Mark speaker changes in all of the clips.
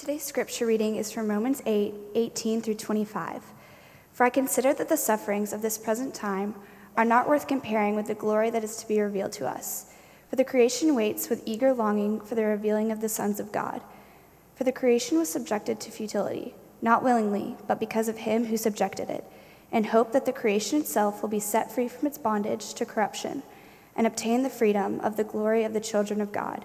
Speaker 1: Today's scripture reading is from Romans 8 18 through 25. For I consider that the sufferings of this present time are not worth comparing with the glory that is to be revealed to us. For the creation waits with eager longing for the revealing of the sons of God. For the creation was subjected to futility, not willingly, but because of him who subjected it, in hope that the creation itself will be set free from its bondage to corruption and obtain the freedom of the glory of the children of God.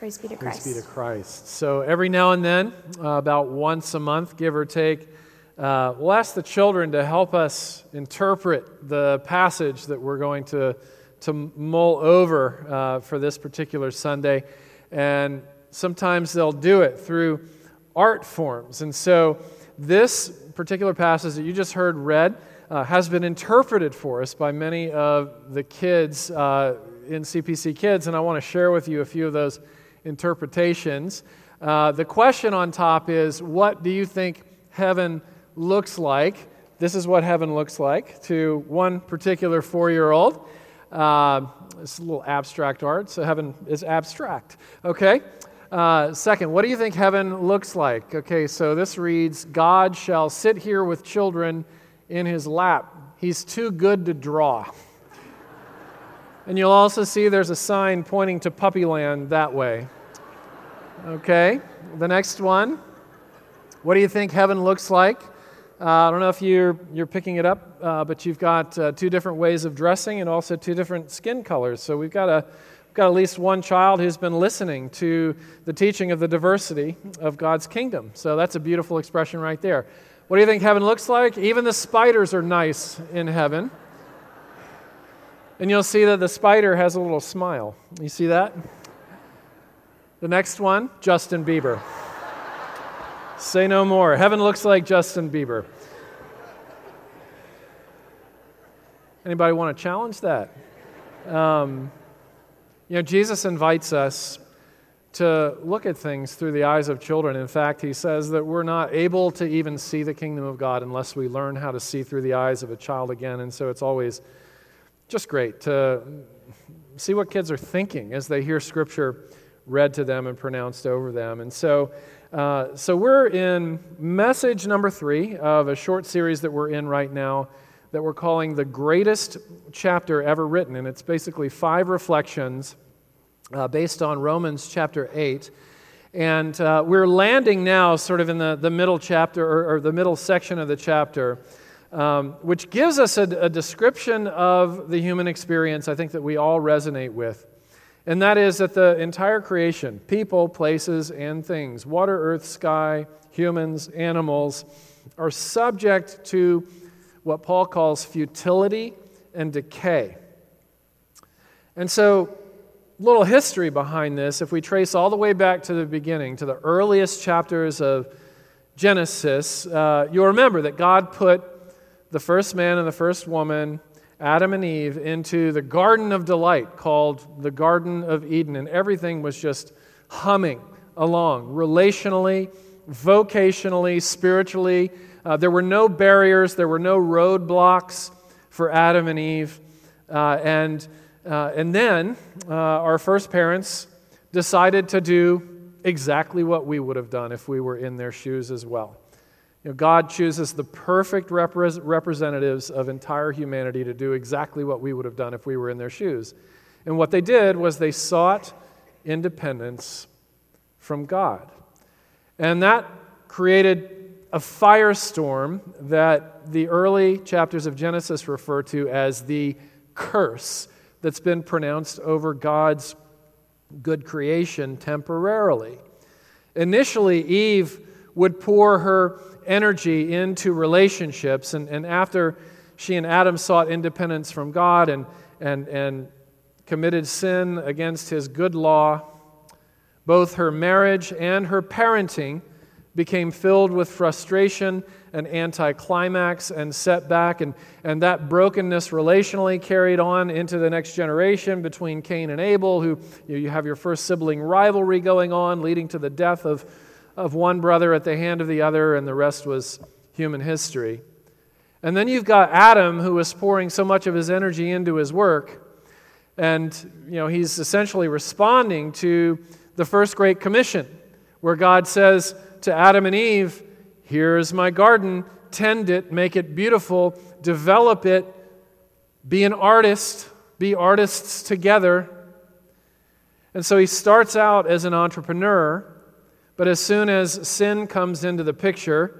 Speaker 1: Praise be to Christ.
Speaker 2: Praise be to Christ. So every now and then, uh, about once a month, give or take, uh, we'll ask the children to help us interpret the passage that we're going to, to mull over uh, for this particular Sunday. And sometimes they'll do it through art forms. And so this particular passage that you just heard read uh, has been interpreted for us by many of the kids uh, in CPC Kids, and I want to share with you a few of those interpretations. Uh, the question on top is what do you think heaven looks like? This is what heaven looks like to one particular four year old. Uh, it's a little abstract art, so heaven is abstract. Okay? Uh, second, what do you think heaven looks like? Okay, so this reads God shall sit here with children in his lap. He's too good to draw. And you'll also see there's a sign pointing to Puppyland that way. Okay, the next one. What do you think heaven looks like? Uh, I don't know if you're, you're picking it up, uh, but you've got uh, two different ways of dressing and also two different skin colors. So we've got, a, we've got at least one child who's been listening to the teaching of the diversity of God's kingdom. So that's a beautiful expression right there. What do you think heaven looks like? Even the spiders are nice in heaven. And you'll see that the spider has a little smile. You see that? The next one, Justin Bieber. Say no more. Heaven looks like Justin Bieber. Anybody want to challenge that? Um, you know, Jesus invites us to look at things through the eyes of children. In fact, he says that we're not able to even see the kingdom of God unless we learn how to see through the eyes of a child again. And so it's always just great to see what kids are thinking as they hear scripture read to them and pronounced over them. And so, uh, so we're in message number three of a short series that we're in right now that we're calling the greatest chapter ever written. And it's basically five reflections uh, based on Romans chapter 8. And uh, we're landing now sort of in the, the middle chapter or, or the middle section of the chapter um, which gives us a, a description of the human experience I think that we all resonate with. And that is that the entire creation, people, places, and things, water, earth, sky, humans, animals, are subject to what Paul calls futility and decay. And so, little history behind this, if we trace all the way back to the beginning, to the earliest chapters of Genesis, uh, you'll remember that God put the first man and the first woman, Adam and Eve, into the garden of delight called the Garden of Eden. And everything was just humming along relationally, vocationally, spiritually. Uh, there were no barriers, there were no roadblocks for Adam and Eve. Uh, and, uh, and then uh, our first parents decided to do exactly what we would have done if we were in their shoes as well. You know, God chooses the perfect repre- representatives of entire humanity to do exactly what we would have done if we were in their shoes. And what they did was they sought independence from God. And that created a firestorm that the early chapters of Genesis refer to as the curse that's been pronounced over God's good creation temporarily. Initially, Eve would pour her energy into relationships. And, and after she and Adam sought independence from God and, and, and committed sin against his good law, both her marriage and her parenting became filled with frustration and anticlimax and setback, and, and that brokenness relationally carried on into the next generation between Cain and Abel, who you, know, you have your first sibling rivalry going on, leading to the death of, of one brother at the hand of the other, and the rest was human history. And then you've got Adam, who was pouring so much of his energy into his work, and you know, he's essentially responding to the first great commission, where God says, to Adam and Eve here's my garden, tend it, make it beautiful, develop it, be an artist, be artists together. And so he starts out as an entrepreneur, but as soon as sin comes into the picture,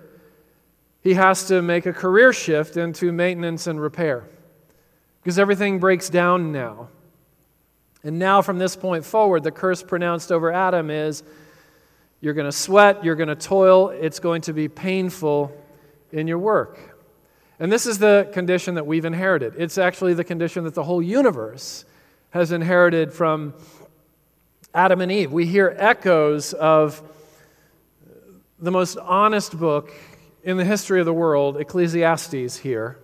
Speaker 2: he has to make a career shift into maintenance and repair because everything breaks down now. And now, from this point forward, the curse pronounced over Adam is you're going to sweat, you're going to toil, it's going to be painful in your work. And this is the condition that we've inherited. It's actually the condition that the whole universe has inherited from Adam and Eve. We hear echoes of the most honest book in the history of the world, Ecclesiastes, here.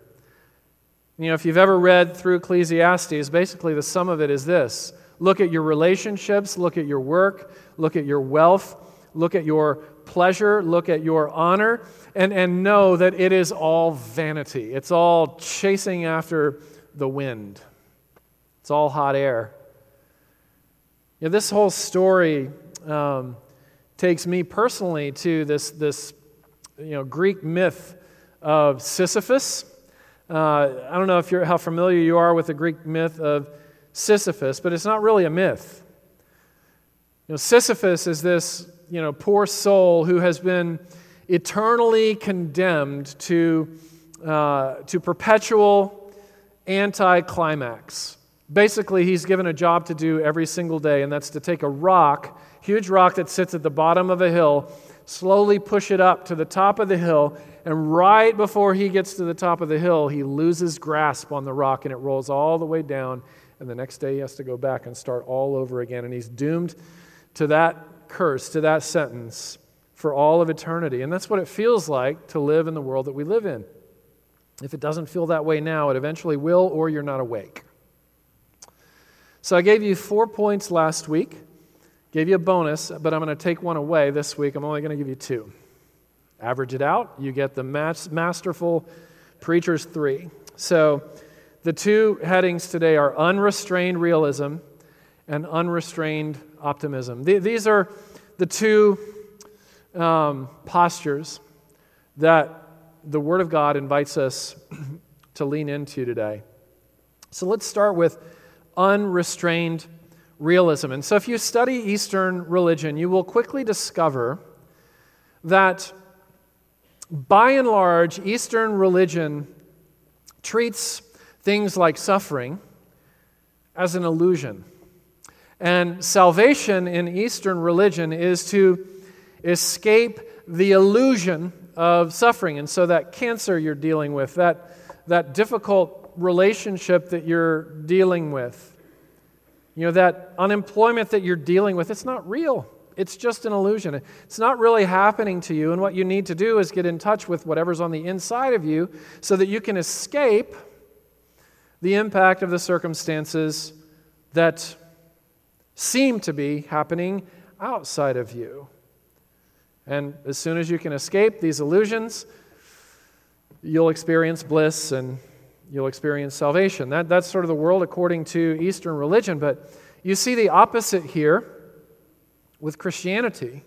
Speaker 2: You know, if you've ever read through Ecclesiastes, basically the sum of it is this look at your relationships, look at your work, look at your wealth, look at your pleasure, look at your honor, and, and know that it is all vanity. It's all chasing after the wind, it's all hot air. You know, this whole story um, takes me personally to this, this you know, Greek myth of Sisyphus. Uh, I don't know if you're, how familiar you are with the Greek myth of Sisyphus, but it's not really a myth. You know, Sisyphus is this you know, poor soul who has been eternally condemned to, uh, to perpetual anticlimax. Basically, he's given a job to do every single day, and that's to take a rock, huge rock that sits at the bottom of a hill, slowly push it up to the top of the hill, and right before he gets to the top of the hill, he loses grasp on the rock and it rolls all the way down. And the next day, he has to go back and start all over again. And he's doomed to that curse to that sentence for all of eternity. And that's what it feels like to live in the world that we live in. If it doesn't feel that way now, it eventually will, or you're not awake. So I gave you four points last week, gave you a bonus, but I'm going to take one away this week. I'm only going to give you two. Average it out, you get the masterful preacher's three. So the two headings today are unrestrained realism and unrestrained optimism. These are the two um, postures that the Word of God invites us to lean into today. So let's start with unrestrained realism. And so, if you study Eastern religion, you will quickly discover that by and large, Eastern religion treats things like suffering as an illusion. And salvation in Eastern religion is to escape the illusion of suffering. And so, that cancer you're dealing with, that, that difficult relationship that you're dealing with, you know, that unemployment that you're dealing with, it's not real. It's just an illusion. It's not really happening to you. And what you need to do is get in touch with whatever's on the inside of you so that you can escape the impact of the circumstances that seem to be happening outside of you. And as soon as you can escape these illusions, you'll experience bliss and you'll experience salvation. That, that's sort of the world according to Eastern religion. But you see the opposite here with Christianity.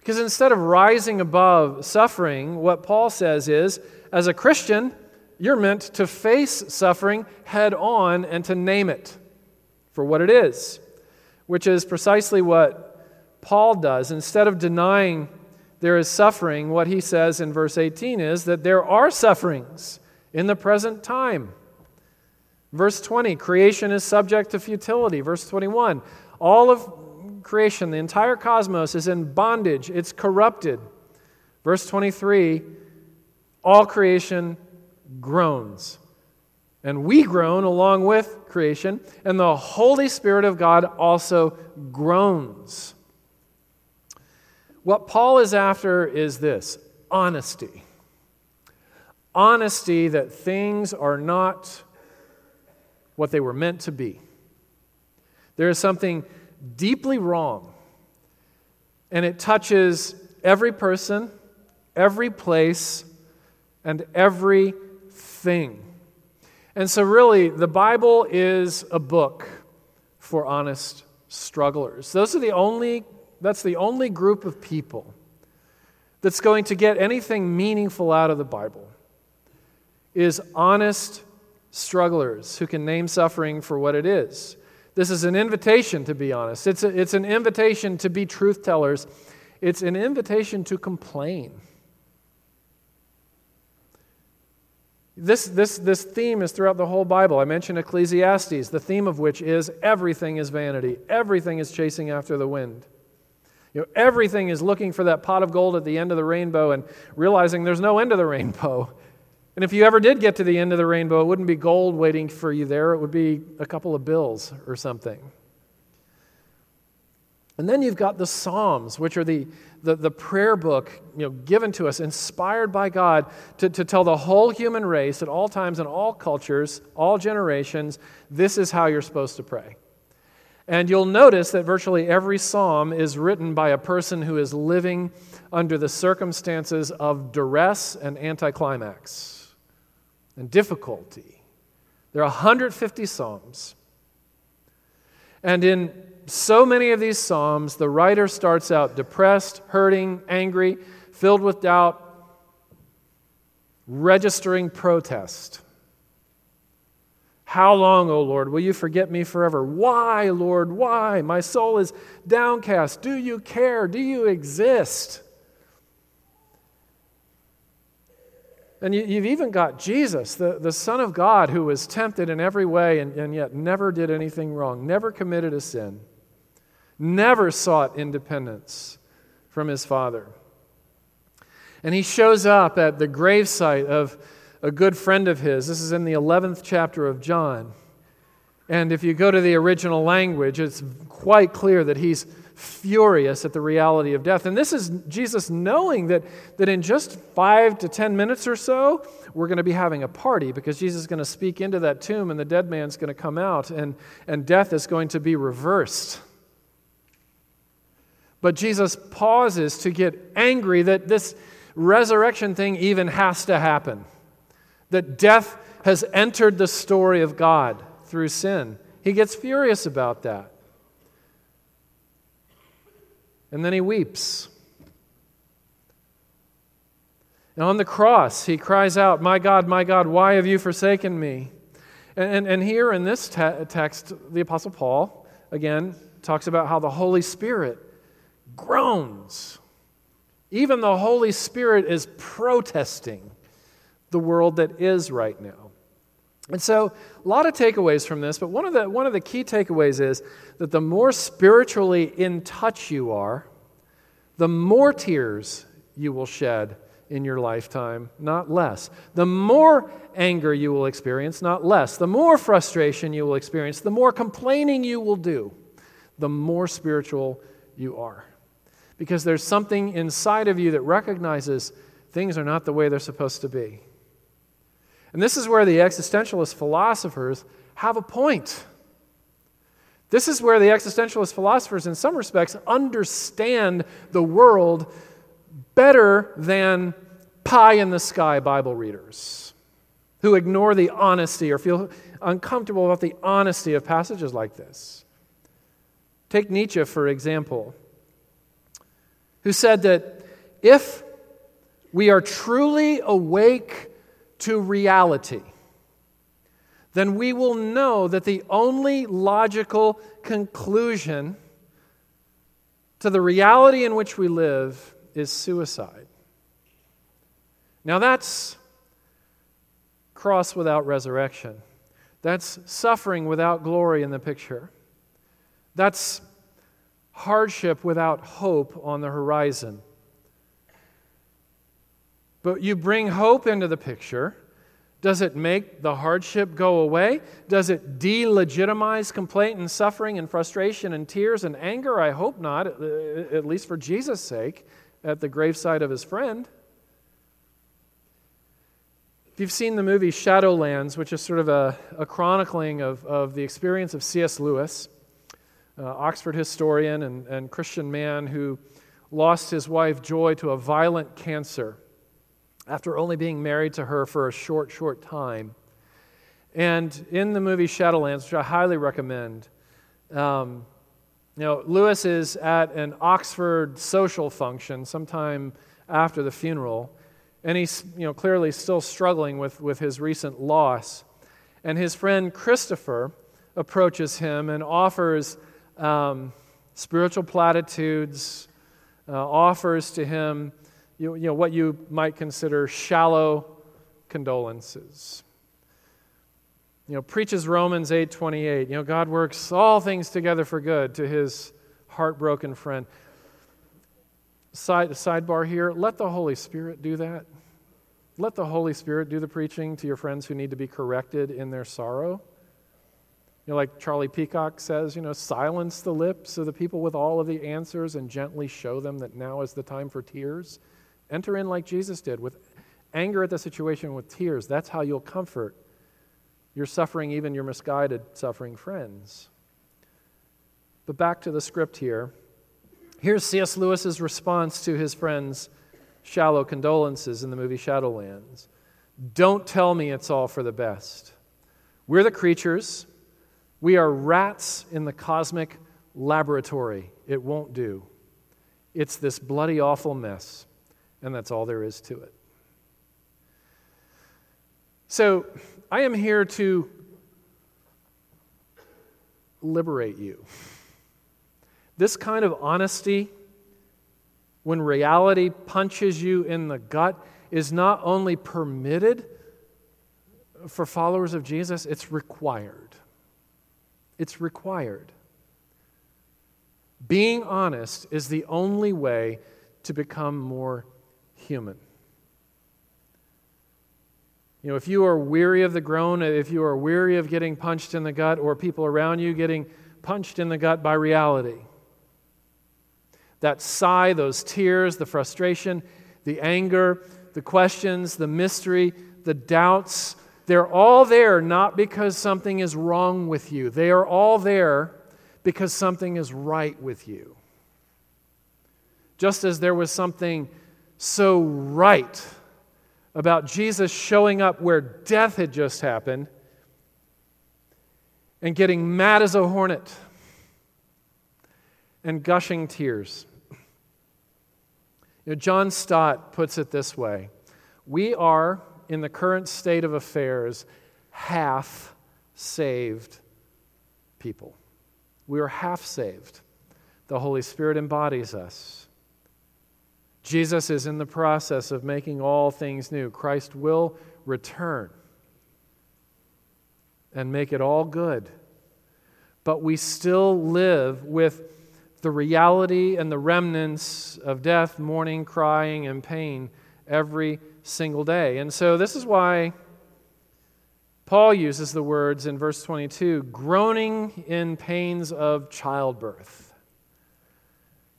Speaker 2: Because instead of rising above suffering, what Paul says is, as a Christian, you're meant to face suffering head on and to name it for what it is which is precisely what Paul does. Instead of denying there is suffering, what he says in verse 18 is that there are sufferings in the present time. Verse 20, creation is subject to futility. Verse 21, all of creation, the entire cosmos is in bondage, it's corrupted. Verse 23, all creation groans. And we groan along with creation, and the Holy Spirit of God also groans. What Paul is after is this honesty. Honesty that things are not what they were meant to be. There is something deeply wrong, and it touches every person, every place, and every thing. And so, really, the Bible is a book for honest strugglers. Those are the only, that's the only group of people that's going to get anything meaningful out of the Bible is honest strugglers who can name suffering for what it is. This is an invitation to be honest. It's, a, it's an invitation to be truth tellers. It's an invitation to complain. This, this, this theme is throughout the whole Bible. I mentioned Ecclesiastes, the theme of which is everything is vanity, everything is chasing after the wind. You know, everything is looking for that pot of gold at the end of the rainbow and realizing there's no end of the rainbow. And if you ever did get to the end of the rainbow, it wouldn't be gold waiting for you there, it would be a couple of bills or something. And then you've got the Psalms, which are the, the, the prayer book you know, given to us, inspired by God to, to tell the whole human race at all times and all cultures, all generations, this is how you're supposed to pray. And you'll notice that virtually every psalm is written by a person who is living under the circumstances of duress and anticlimax and difficulty. There are 150 psalms. And in so many of these Psalms, the writer starts out depressed, hurting, angry, filled with doubt, registering protest. How long, O Lord, will you forget me forever? Why, Lord, why? My soul is downcast. Do you care? Do you exist? And you, have even got Jesus, the, the Son of God, who was tempted in every way and, and yet never did anything wrong, never committed a sin never sought independence from his father. And he shows up at the gravesite of a good friend of his. This is in the 11th chapter of John. And if you go to the original language, it's quite clear that he's furious at the reality of death. And this is Jesus knowing that, that in just five to ten minutes or so, we're going to be having a party because Jesus is going to speak into that tomb and the dead man's going to come out and, and death is going to be reversed. But Jesus pauses to get angry that this resurrection thing even has to happen, that death has entered the story of God through sin. He gets furious about that. And then he weeps. And on the cross, he cries out, My God, my God, why have you forsaken me? And, and, and here in this te- text, the Apostle Paul, again, talks about how the Holy Spirit groans. Even the Holy Spirit is protesting the world that is right now. And so, a lot of takeaways from this, but one of the, one of the key takeaways is that the more spiritually in touch you are, the more tears you will shed in your lifetime, not less. The more anger you will experience, not less. The more frustration you will experience, the more complaining you will do, the more spiritual you are because there's something inside of you that recognizes things are not the way they're supposed to be. And this is where the existentialist philosophers have a point. This is where the existentialist philosophers, in some respects, understand the world better than pie in the sky Bible readers who ignore the honesty or feel uncomfortable about the honesty of passages like this. Take Nietzsche, for example who said that if we are truly awake to reality, then we will know that the only logical conclusion to the reality in which we live is suicide. Now, that's cross without resurrection. That's suffering without glory in the picture. That's hardship without hope on the horizon. But you bring hope into the picture Does it make the hardship go away? Does it delegitimize complaint and suffering and frustration and tears and anger? I hope not, at least for Jesus' sake, at the graveside of his friend. If you've seen the movie Shadowlands, which is sort of a, a chronicling of, of the experience of C.S. Lewis, uh, Oxford historian and, and Christian man who lost his wife Joy to a violent cancer after only being married to her for a short, short time. And in the movie Shadowlands, which I highly recommend, um, you know, Lewis is at an Oxford social function sometime after the funeral, and he's you know, clearly still struggling with, with his recent loss. And his friend Christopher approaches him and offers um, spiritual platitudes, uh, offers to him you, you know, what you might consider shallow condolences. You know, preaches Romans 8:28. You know, God works all things together for good to his heartbroken friend. Side, sidebar here, let the Holy Spirit do that. Let the Holy Spirit do the preaching to your friends who need to be corrected in their sorrow. You know, like Charlie Peacock says, you know, silence the lips of the people with all of the answers and gently show them that now is the time for tears. Enter in like Jesus did, with anger at the situation, with tears. That's how you'll comfort your suffering, even your misguided suffering friends. But back to the script here. Here's C.S. Lewis's response to his friend's shallow condolences in the movie Shadowlands. Don't tell me it's all for the best. We're the creatures. We are rats in the cosmic laboratory. It won't do. It's this bloody, awful mess and that's all there is to it. So, I am here to liberate you. This kind of honesty, when reality punches you in the gut, is not only permitted for followers of Jesus, it's required. It's required. Being honest is the only way to become more human. You know, if you are weary of the groan, if you are weary of getting punched in the gut, or people around you getting punched in the gut by reality, that sigh, those tears, the frustration, the anger, the questions, the mystery, the doubts, they're all there not because something is wrong with you. They are all there because something is right with you. Just as there was something so right about Jesus showing up where death had just happened and getting mad as a hornet and gushing tears. You know, John Stott puts it this way We are, in the current state of affairs, half saved people. We are half saved. The Holy Spirit embodies us. Jesus is in the process of making all things new. Christ will return and make it all good. But we still live with the reality and the remnants of death, mourning, crying, and pain every single day. And so, this is why Paul uses the words in verse 22 groaning in pains of childbirth.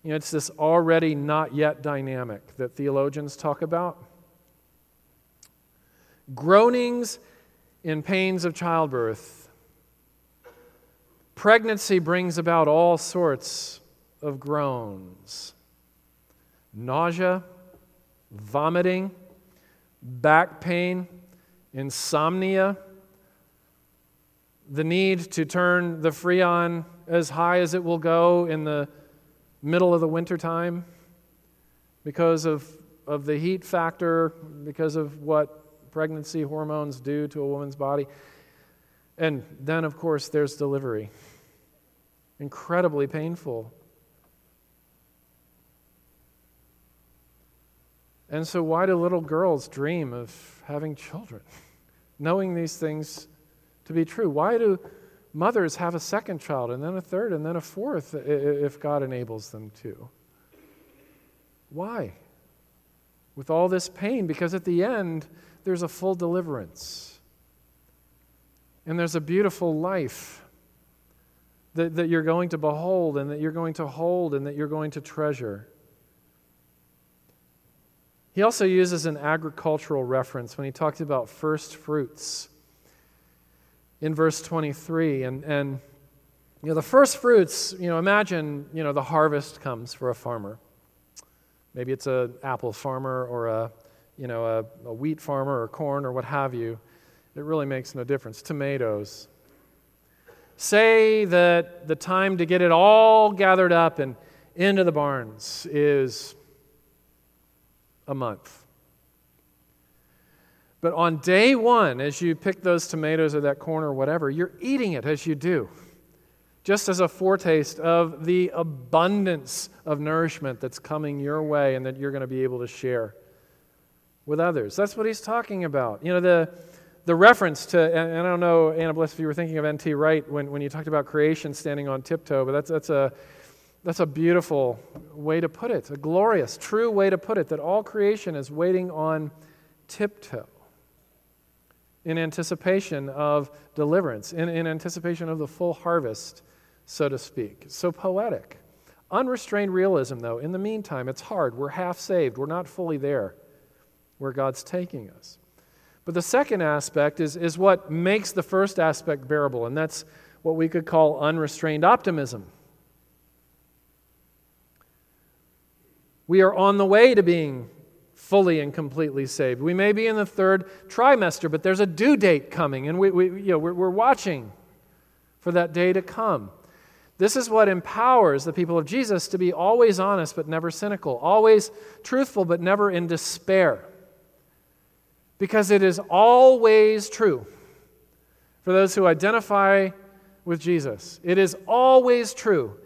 Speaker 2: You know, it's this already not yet dynamic that theologians talk about. Groanings in pains of childbirth. Pregnancy brings about all sorts of groans nausea, vomiting, back pain, insomnia, the need to turn the freon as high as it will go in the middle of the winter time because of, of the heat factor, because of what pregnancy hormones do to a woman's body. And then, of course, there's delivery. Incredibly painful. And so, why do little girls dream of having children, knowing these things to be true? Why do mothers have a second child and then a third and then a fourth if God enables them to. Why? With all this pain, because at the end, there's a full deliverance. And there's a beautiful life that, that you're going to behold and that you're going to hold and that you're going to treasure. He also uses an agricultural reference when he talks about first fruits in verse 23. And, and you know, the first fruits, you know, imagine, you know, the harvest comes for a farmer. Maybe it's an apple farmer or a, you know, a, a wheat farmer or corn or what have you. It really makes no difference. Tomatoes. Say that the time to get it all gathered up and into the barns is a month. But on day one, as you pick those tomatoes or that corn or whatever, you're eating it as you do, just as a foretaste of the abundance of nourishment that's coming your way and that you're going to be able to share with others. That's what he's talking about. You know, the, the reference to, and I don't know, Anna Bliss, if you were thinking of N.T. Wright when, when you talked about creation standing on tiptoe, but that's, that's, a, that's a beautiful way to put it, a glorious, true way to put it, that all creation is waiting on tiptoe in anticipation of deliverance, in, in anticipation of the full harvest, so to speak. So poetic. Unrestrained realism, though, in the meantime, it's hard. We're half saved, we're not fully there where God's taking us. But the second aspect is, is what makes the first aspect bearable, and that's what we could call unrestrained optimism. We are on the way to being fully and completely saved. We may be in the third trimester, but there's a due date coming, and we, we, you know, we're, we're watching for that day to come. This is what empowers the people of Jesus to be always honest but never cynical, always truthful but never in despair because it is always true for those who identify with Jesus. It is always true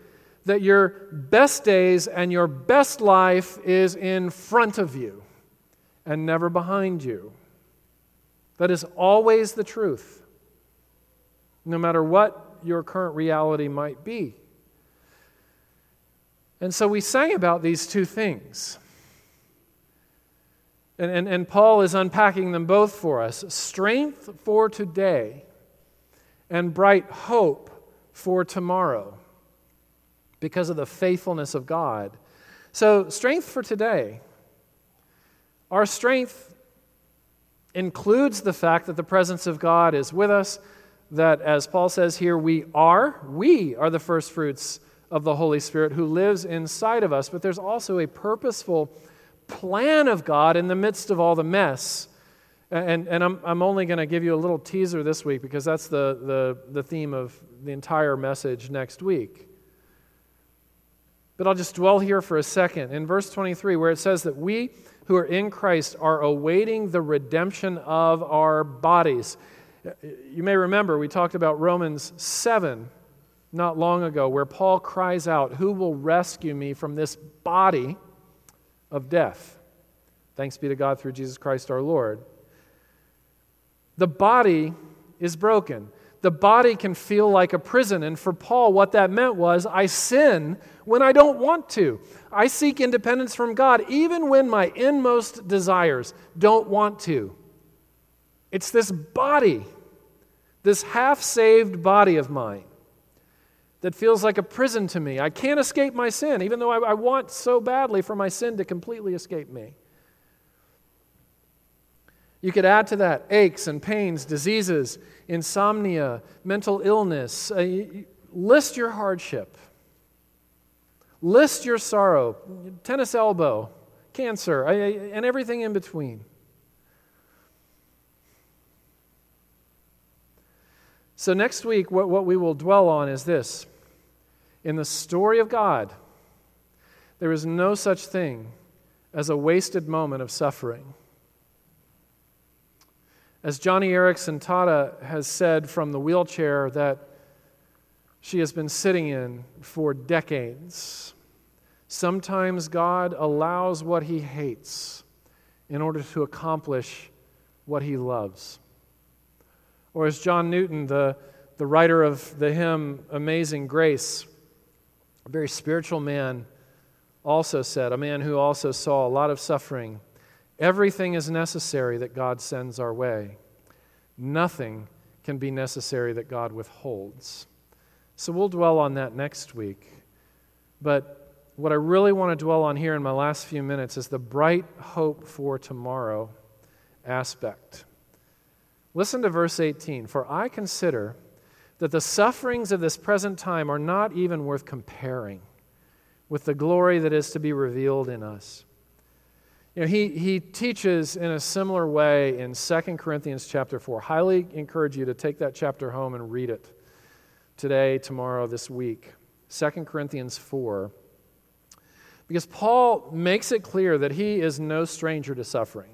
Speaker 2: that your best days and your best life is in front of you and never behind you. That is always the truth, no matter what your current reality might be. And so we sang about these two things. And, and, and Paul is unpacking them both for us strength for today and bright hope for tomorrow because of the faithfulness of God. So, strength for today. Our strength includes the fact that the presence of God is with us, that, as Paul says here, we are. We are the first fruits of the Holy Spirit who lives inside of us, but there's also a purposeful plan of God in the midst of all the mess. And, and I'm, I'm only going to give you a little teaser this week because that's the, the, the theme of the entire message next week. But I'll just dwell here for a second. In verse 23, where it says that we who are in Christ are awaiting the redemption of our bodies. You may remember we talked about Romans 7 not long ago, where Paul cries out, Who will rescue me from this body? of death. Thanks be to God through Jesus Christ our Lord. The body is broken. The body can feel like a prison. And for Paul, what that meant was I sin when I don't want to. I seek independence from God even when my inmost desires don't want to. It's this body, this half saved body of mine, that feels like a prison to me. I can't escape my sin, even though I, I, want so badly for my sin to completely escape me. You could add to that aches and pains, diseases, insomnia, mental illness. Uh, list your hardship. List your sorrow, tennis elbow, cancer, and everything in between. So, next week, what, what we will dwell on is this in the story of God, there is no such thing as a wasted moment of suffering. As Joni Eareckson Tada has said from the wheelchair that she has been sitting in for decades, sometimes God allows what he hates in order to accomplish what he loves. Or as John Newton, the, the writer of the hymn Amazing Grace, a very spiritual man also said, a man who also saw a lot of suffering, everything is necessary that God sends our way. Nothing can be necessary that God withholds. So we'll dwell on that next week. But what I really want to dwell on here in my last few minutes is the bright hope for tomorrow aspect. Listen to verse 18 For I consider that the sufferings of this present time are not even worth comparing with the glory that is to be revealed in us. You know, he, he teaches in a similar way in 2 Corinthians chapter 4. Highly encourage you to take that chapter home and read it today, tomorrow, this week. 2 Corinthians 4. Because Paul makes it clear that he is no stranger to suffering.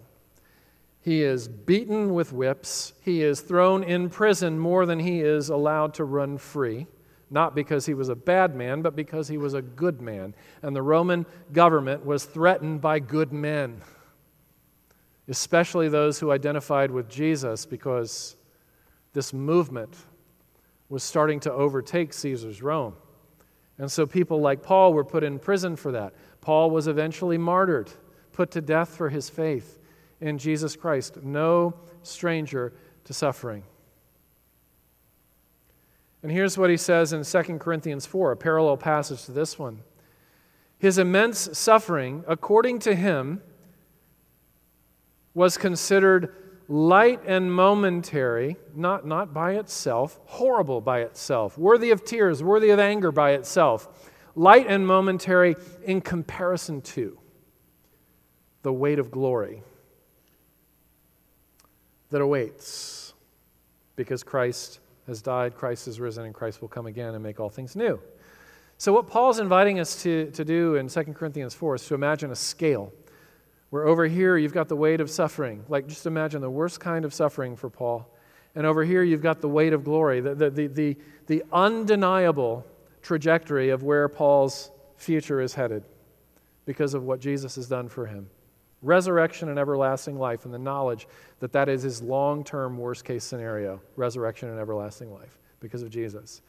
Speaker 2: He is beaten with whips. He is thrown in prison more than he is allowed to run free, not because he was a bad man, but because he was a good man. And the Roman government was threatened by good men, especially those who identified with Jesus, because this movement was starting to overtake Caesar's Rome. And so people like Paul were put in prison for that. Paul was eventually martyred, put to death for his faith in Jesus Christ, no stranger to suffering. And here's what he says in 2 Corinthians 4, a parallel passage to this one. His immense suffering, according to him, was considered light and momentary, not, not by itself, horrible by itself, worthy of tears, worthy of anger by itself, light and momentary in comparison to the weight of glory that awaits because Christ has died, Christ is risen, and Christ will come again and make all things new. So, what Paul's inviting us to, to do in 2 Corinthians 4 is to imagine a scale where over here you've got the weight of suffering. Like, just imagine the worst kind of suffering for Paul. And over here you've got the weight of glory, the, the, the, the, the undeniable trajectory of where Paul's future is headed because of what Jesus has done for him resurrection and everlasting life, and the knowledge that that is his long term worst case scenario resurrection and everlasting life because of Jesus.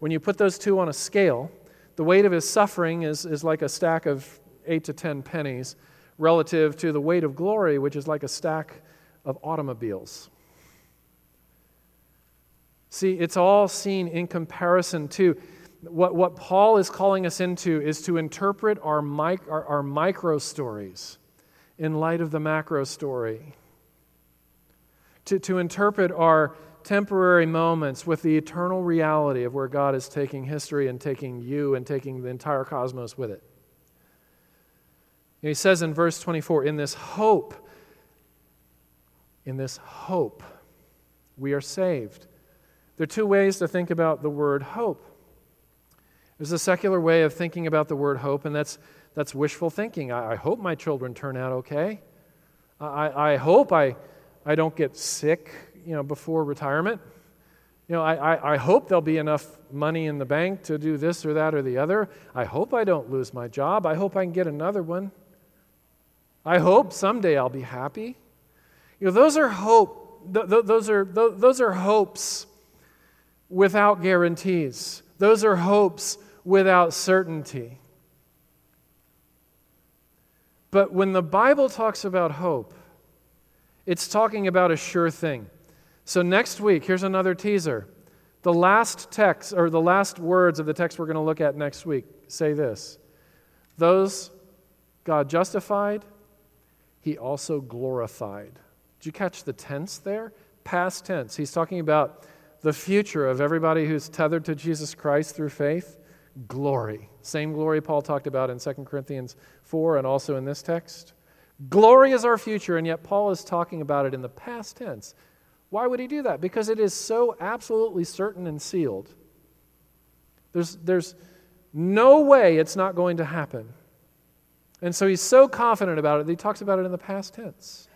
Speaker 2: When you put those two on a scale, the weight of his suffering is, is like a stack of eight to ten pennies relative to the weight of glory, which is like a stack of automobiles. See, it's all seen in comparison to what, what Paul is calling us into is to interpret our, mic, our, our micro stories in light of the macro story. To, to interpret our temporary moments with the eternal reality of where God is taking history and taking you and taking the entire cosmos with it. he says in verse 24, in this hope, in this hope, we are saved. There are two ways to think about the word hope. There's a secular way of thinking about the word hope, and that's that's wishful thinking. I, I hope my children turn out okay. I, I hope I, I don't get sick you know, before retirement. You know, I, I, I hope there'll be enough money in the bank to do this or that or the other. I hope I don't lose my job. I hope I can get another one. I hope someday I'll be happy. You know, those are hope. Th- th- those are th- those are hopes without guarantees. Those are hopes without certainty. But when the Bible talks about hope, it's talking about a sure thing. So next week, here's another teaser. The last text, or the last words of the text we're going to look at next week, say this Those God justified, he also glorified. Did you catch the tense there? Past tense. He's talking about the future of everybody who's tethered to Jesus Christ through faith glory. Same glory Paul talked about in 2 Corinthians 4 and also in this text. Glory is our future, and yet Paul is talking about it in the past tense. Why would he do that? Because it is so absolutely certain and sealed. There's, there's no way it's not going to happen. And so he's so confident about it that he talks about it in the past tense.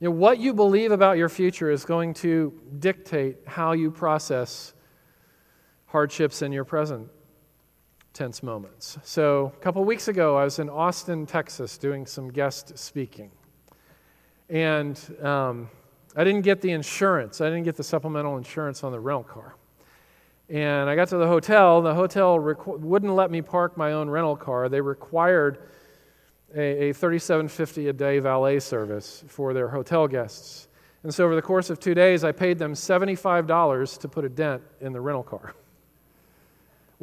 Speaker 2: You know, what you believe about your future is going to dictate how you process hardships in your present tense moments. So, a couple weeks ago, I was in Austin, Texas, doing some guest speaking. And um, I didn't get the insurance, I didn't get the supplemental insurance on the rental car. And I got to the hotel. The hotel requ- wouldn't let me park my own rental car. They required a, a 3750 a day valet service for their hotel guests. And so over the course of two days, I paid them $75 to put a dent in the rental car,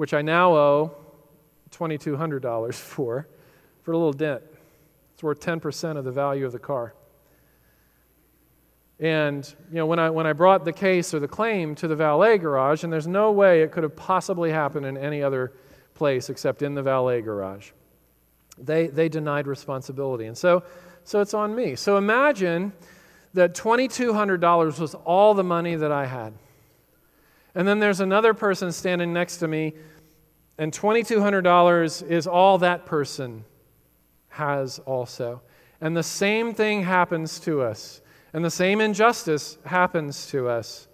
Speaker 2: which I now owe $2,200 for, for a little dent. It's worth 10% of the value of the car. And you know, when I, when I brought the case or the claim to the valet garage, and there's no way it could have possibly happened in any other place except in the valet garage, they, they denied responsibility. And so, so it's on me. So imagine that $2,200 was all the money that I had. And then there's another person standing next to me, and $2,200 is all that person has also. And the same thing happens to us. And the same injustice happens to us.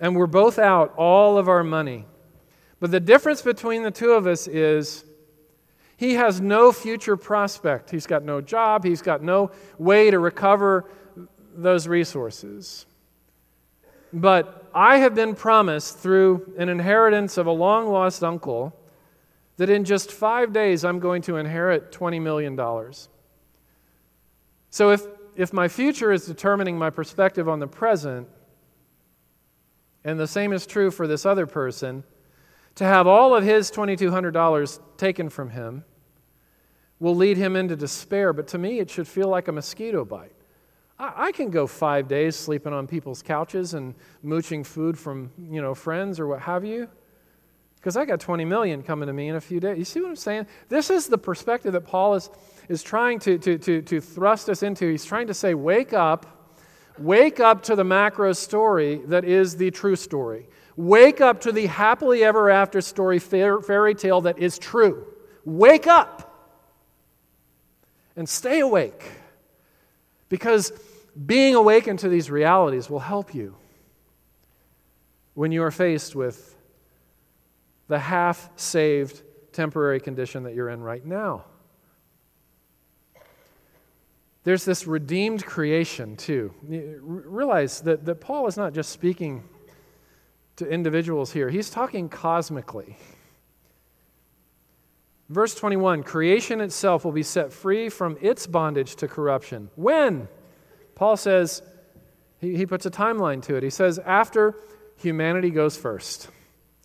Speaker 2: And we're both out all of our money. But the difference between the two of us is he has no future prospect. He's got no job, he's got no way to recover those resources. But I have been promised through an inheritance of a long lost uncle that in just five days I'm going to inherit $20 million. So if if my future is determining my perspective on the present, and the same is true for this other person, to have all of his $2,200 taken from him will lead him into despair. But to me, it should feel like a mosquito bite. I, can go five days sleeping on people's couches and mooching food from you know, friends or what have you because I got 20 million coming to me in a few days. You see what I'm saying? This is the perspective that Paul is, is trying to, to, to, to thrust us into. He's trying to say, wake up, wake up to the macro story that is the true story. Wake up to the happily ever after story fairy tale that is true. Wake up and stay awake because being awakened to these realities will help you when you are faced with the half saved temporary condition that you're in right now. There's this redeemed creation, too. Realize that, that Paul is not just speaking to individuals here, he's talking cosmically. Verse 21 creation itself will be set free from its bondage to corruption. When? Paul says, he, he puts a timeline to it. He says, after humanity goes first.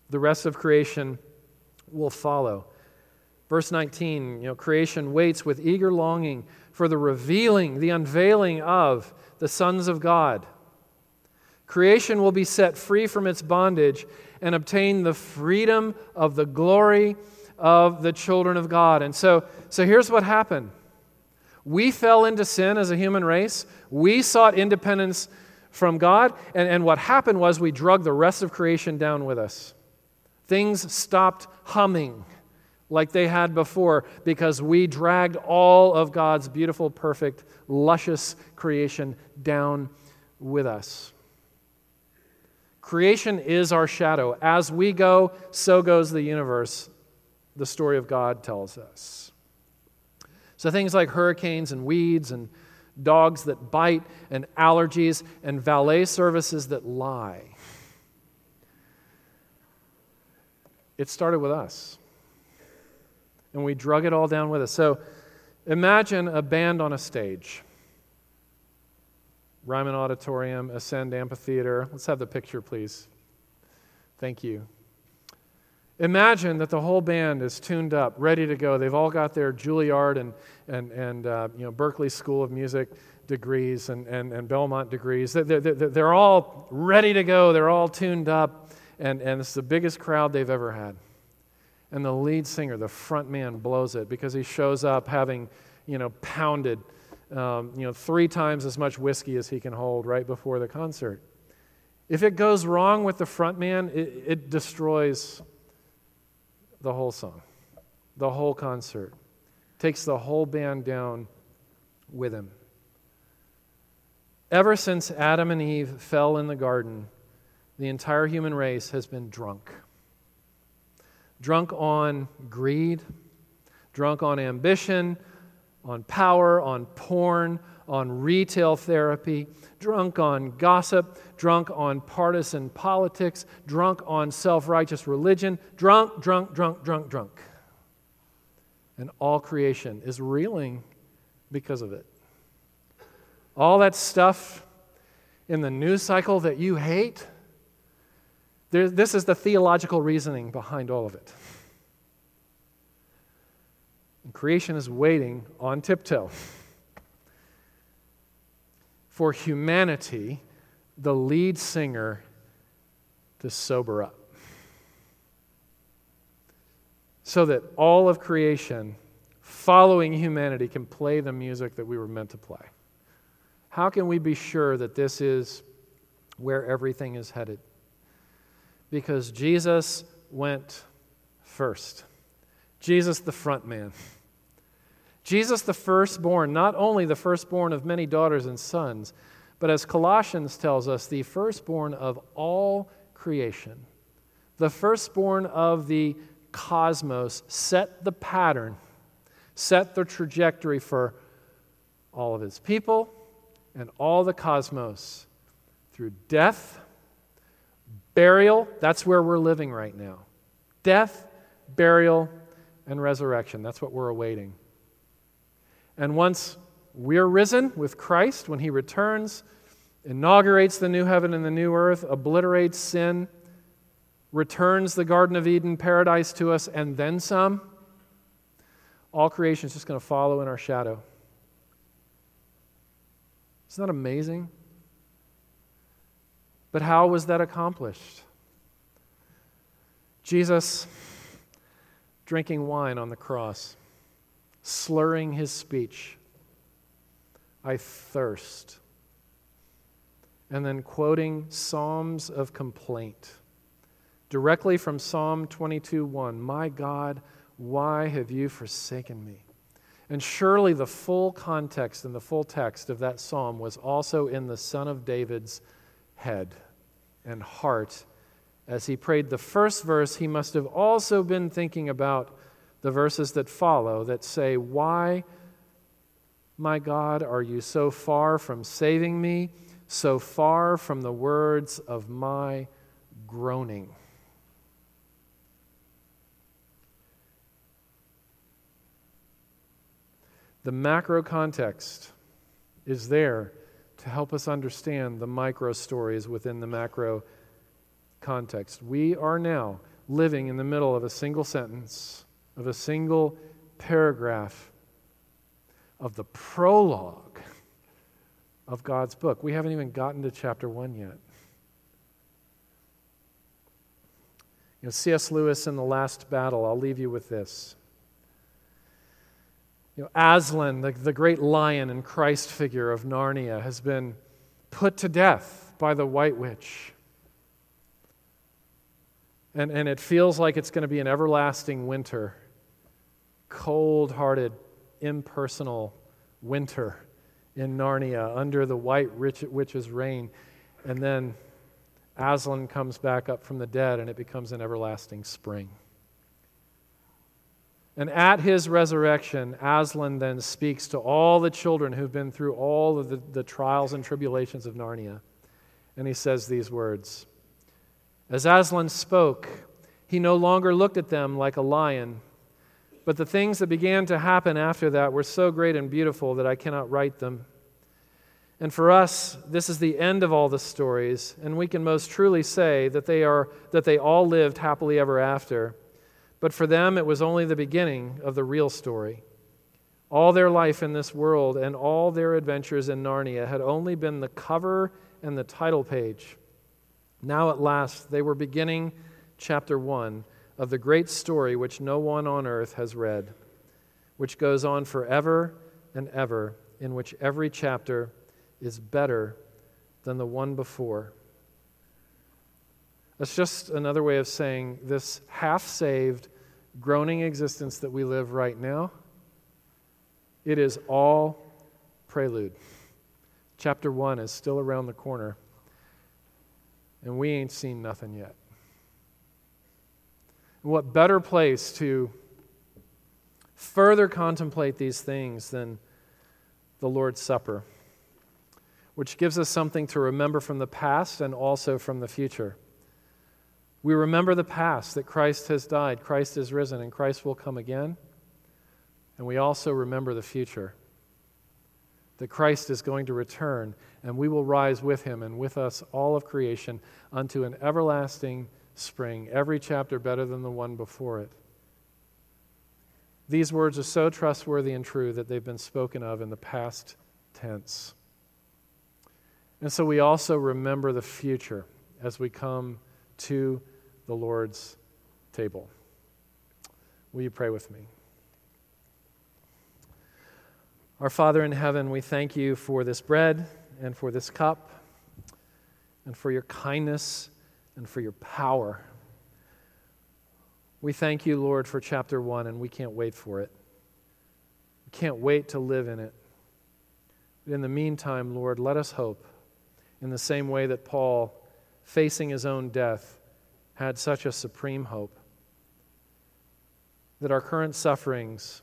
Speaker 2: The rest of creation will follow. Verse 19, you know, creation waits with eager longing for the revealing, the unveiling of the sons of God. Creation will be set free from its bondage and obtain the freedom of the glory of the children of God. And so, so here's what happened. We fell into sin as a human race. We sought independence from God. And, and what happened was we drug the rest of creation down with us. Things stopped humming like they had before because we dragged all of God's beautiful, perfect, luscious creation down with us. Creation is our shadow. As we go, so goes the universe, the story of God tells us. So things like hurricanes and weeds and dogs that bite and allergies and valet services that lie It started with us. And we drug it all down with us. So imagine a band on a stage. Ryman Auditorium, Ascend Amphitheater. Let's have the picture, please. Thank you. Imagine that the whole band is tuned up, ready to go. They've all got their Juilliard and, and, and uh, you know, Berklee School of Music degrees and, and, and Belmont degrees. They're, they're, they're all ready to go. They're all tuned up and, and it's the biggest crowd they've ever had. And the lead singer, the front man, blows it because he shows up having, you know, pounded, um, you know, three times as much whiskey as he can hold right before the concert. If it goes wrong with the front man, it, it destroys the whole song, the whole concert, takes the whole band down with him. Ever since Adam and Eve fell in the garden, the entire human race has been drunk. Drunk on greed, drunk on ambition, on power, on porn, on retail therapy, drunk on gossip, drunk on partisan politics, drunk on self righteous religion, drunk, drunk, drunk, drunk, drunk. And all creation is reeling because of it. All that stuff in the news cycle that you hate, there, this is the theological reasoning behind all of it. And creation is waiting on tiptoe for humanity, the lead singer, to sober up. So that all of creation, following humanity, can play the music that we were meant to play. How can we be sure that this is where everything is headed? Because Jesus went first. Jesus, the front man. Jesus, the firstborn, not only the firstborn of many daughters and sons, but as Colossians tells us, the firstborn of all creation. The firstborn of the cosmos set the pattern, set the trajectory for all of his people and all the cosmos through death, burial, that's where we're living right now. Death, burial, and resurrection. That's what we're awaiting. And once we're risen with Christ, when he returns, inaugurates the new heaven and the new earth, obliterates sin, returns the Garden of Eden paradise to us, and then some, all creation is just going to follow in our shadow. Isn't that amazing? But how was that accomplished? Jesus drinking wine on the cross, slurring his speech. I thirst. And then quoting Psalms of complaint directly from Psalm 22 1. My God, why have you forsaken me? And surely the full context and the full text of that psalm was also in the Son of David's head and heart. As he prayed the first verse, he must have also been thinking about the verses that follow that say, Why, my God, are you so far from saving me, so far from the words of my groaning? The macro context is there to help us understand the micro stories within the macro context. We are now living in the middle of a single sentence, of a single paragraph of the prologue of God's book. We haven't even gotten to chapter 1 yet. You know, C.S. Lewis in The Last Battle, I'll leave you with this. You know, Aslan, the, the great lion and Christ figure of Narnia, has been put to death by the White Witch. And, and it feels like it's going to be an everlasting winter, cold hearted, impersonal winter in Narnia under the White Witch's reign. And then Aslan comes back up from the dead and it becomes an everlasting spring. And at his resurrection, Aslan then speaks to all the children who've been through all of the, the, trials and tribulations of Narnia. And he says these words As Aslan spoke, he no longer looked at them like a lion, but the things that began to happen after that were so great and beautiful that I cannot write them. And for us, this is the end of all the stories, and we can most truly say that they, are, that they all lived happily ever after. But for them, it was only the beginning of the real story. All their life in this world and all their adventures in Narnia had only been the cover and the title page. Now, at last, they were beginning chapter one of the great story which no one on earth has read, which goes on forever and ever, in which every chapter is better than the one before. That's just another way of saying this half saved, groaning existence that we live right now. It is all prelude. Chapter 1 is still around the corner, and we ain't seen nothing yet. What better place to further contemplate these things than the Lord's Supper, which gives us something to remember from the past and also from the future. We remember the past that Christ has died, Christ is risen, and Christ will come again. And we also remember the future that Christ is going to return, and we will rise with him and with us all of creation unto an everlasting spring, every chapter better than the one before it. These words are so trustworthy and true that they've been spoken of in the past tense. And so we also remember the future as we come to the Lord's table. Will you pray with me? Our Father in heaven, we thank you for this bread and for this cup and for your kindness and for your power. We thank you, Lord, for chapter one, and we can't wait for it. We can't wait to live in it. But in the meantime, Lord, let us hope in the same way that Paul, facing his own death, had such a supreme hope. That our current sufferings,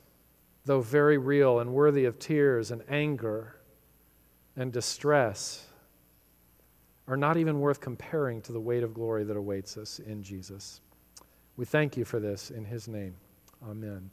Speaker 2: though very real and worthy of tears and anger and distress, are not even worth comparing to the weight of glory that awaits us in Jesus. We thank you for this in his name. Amen.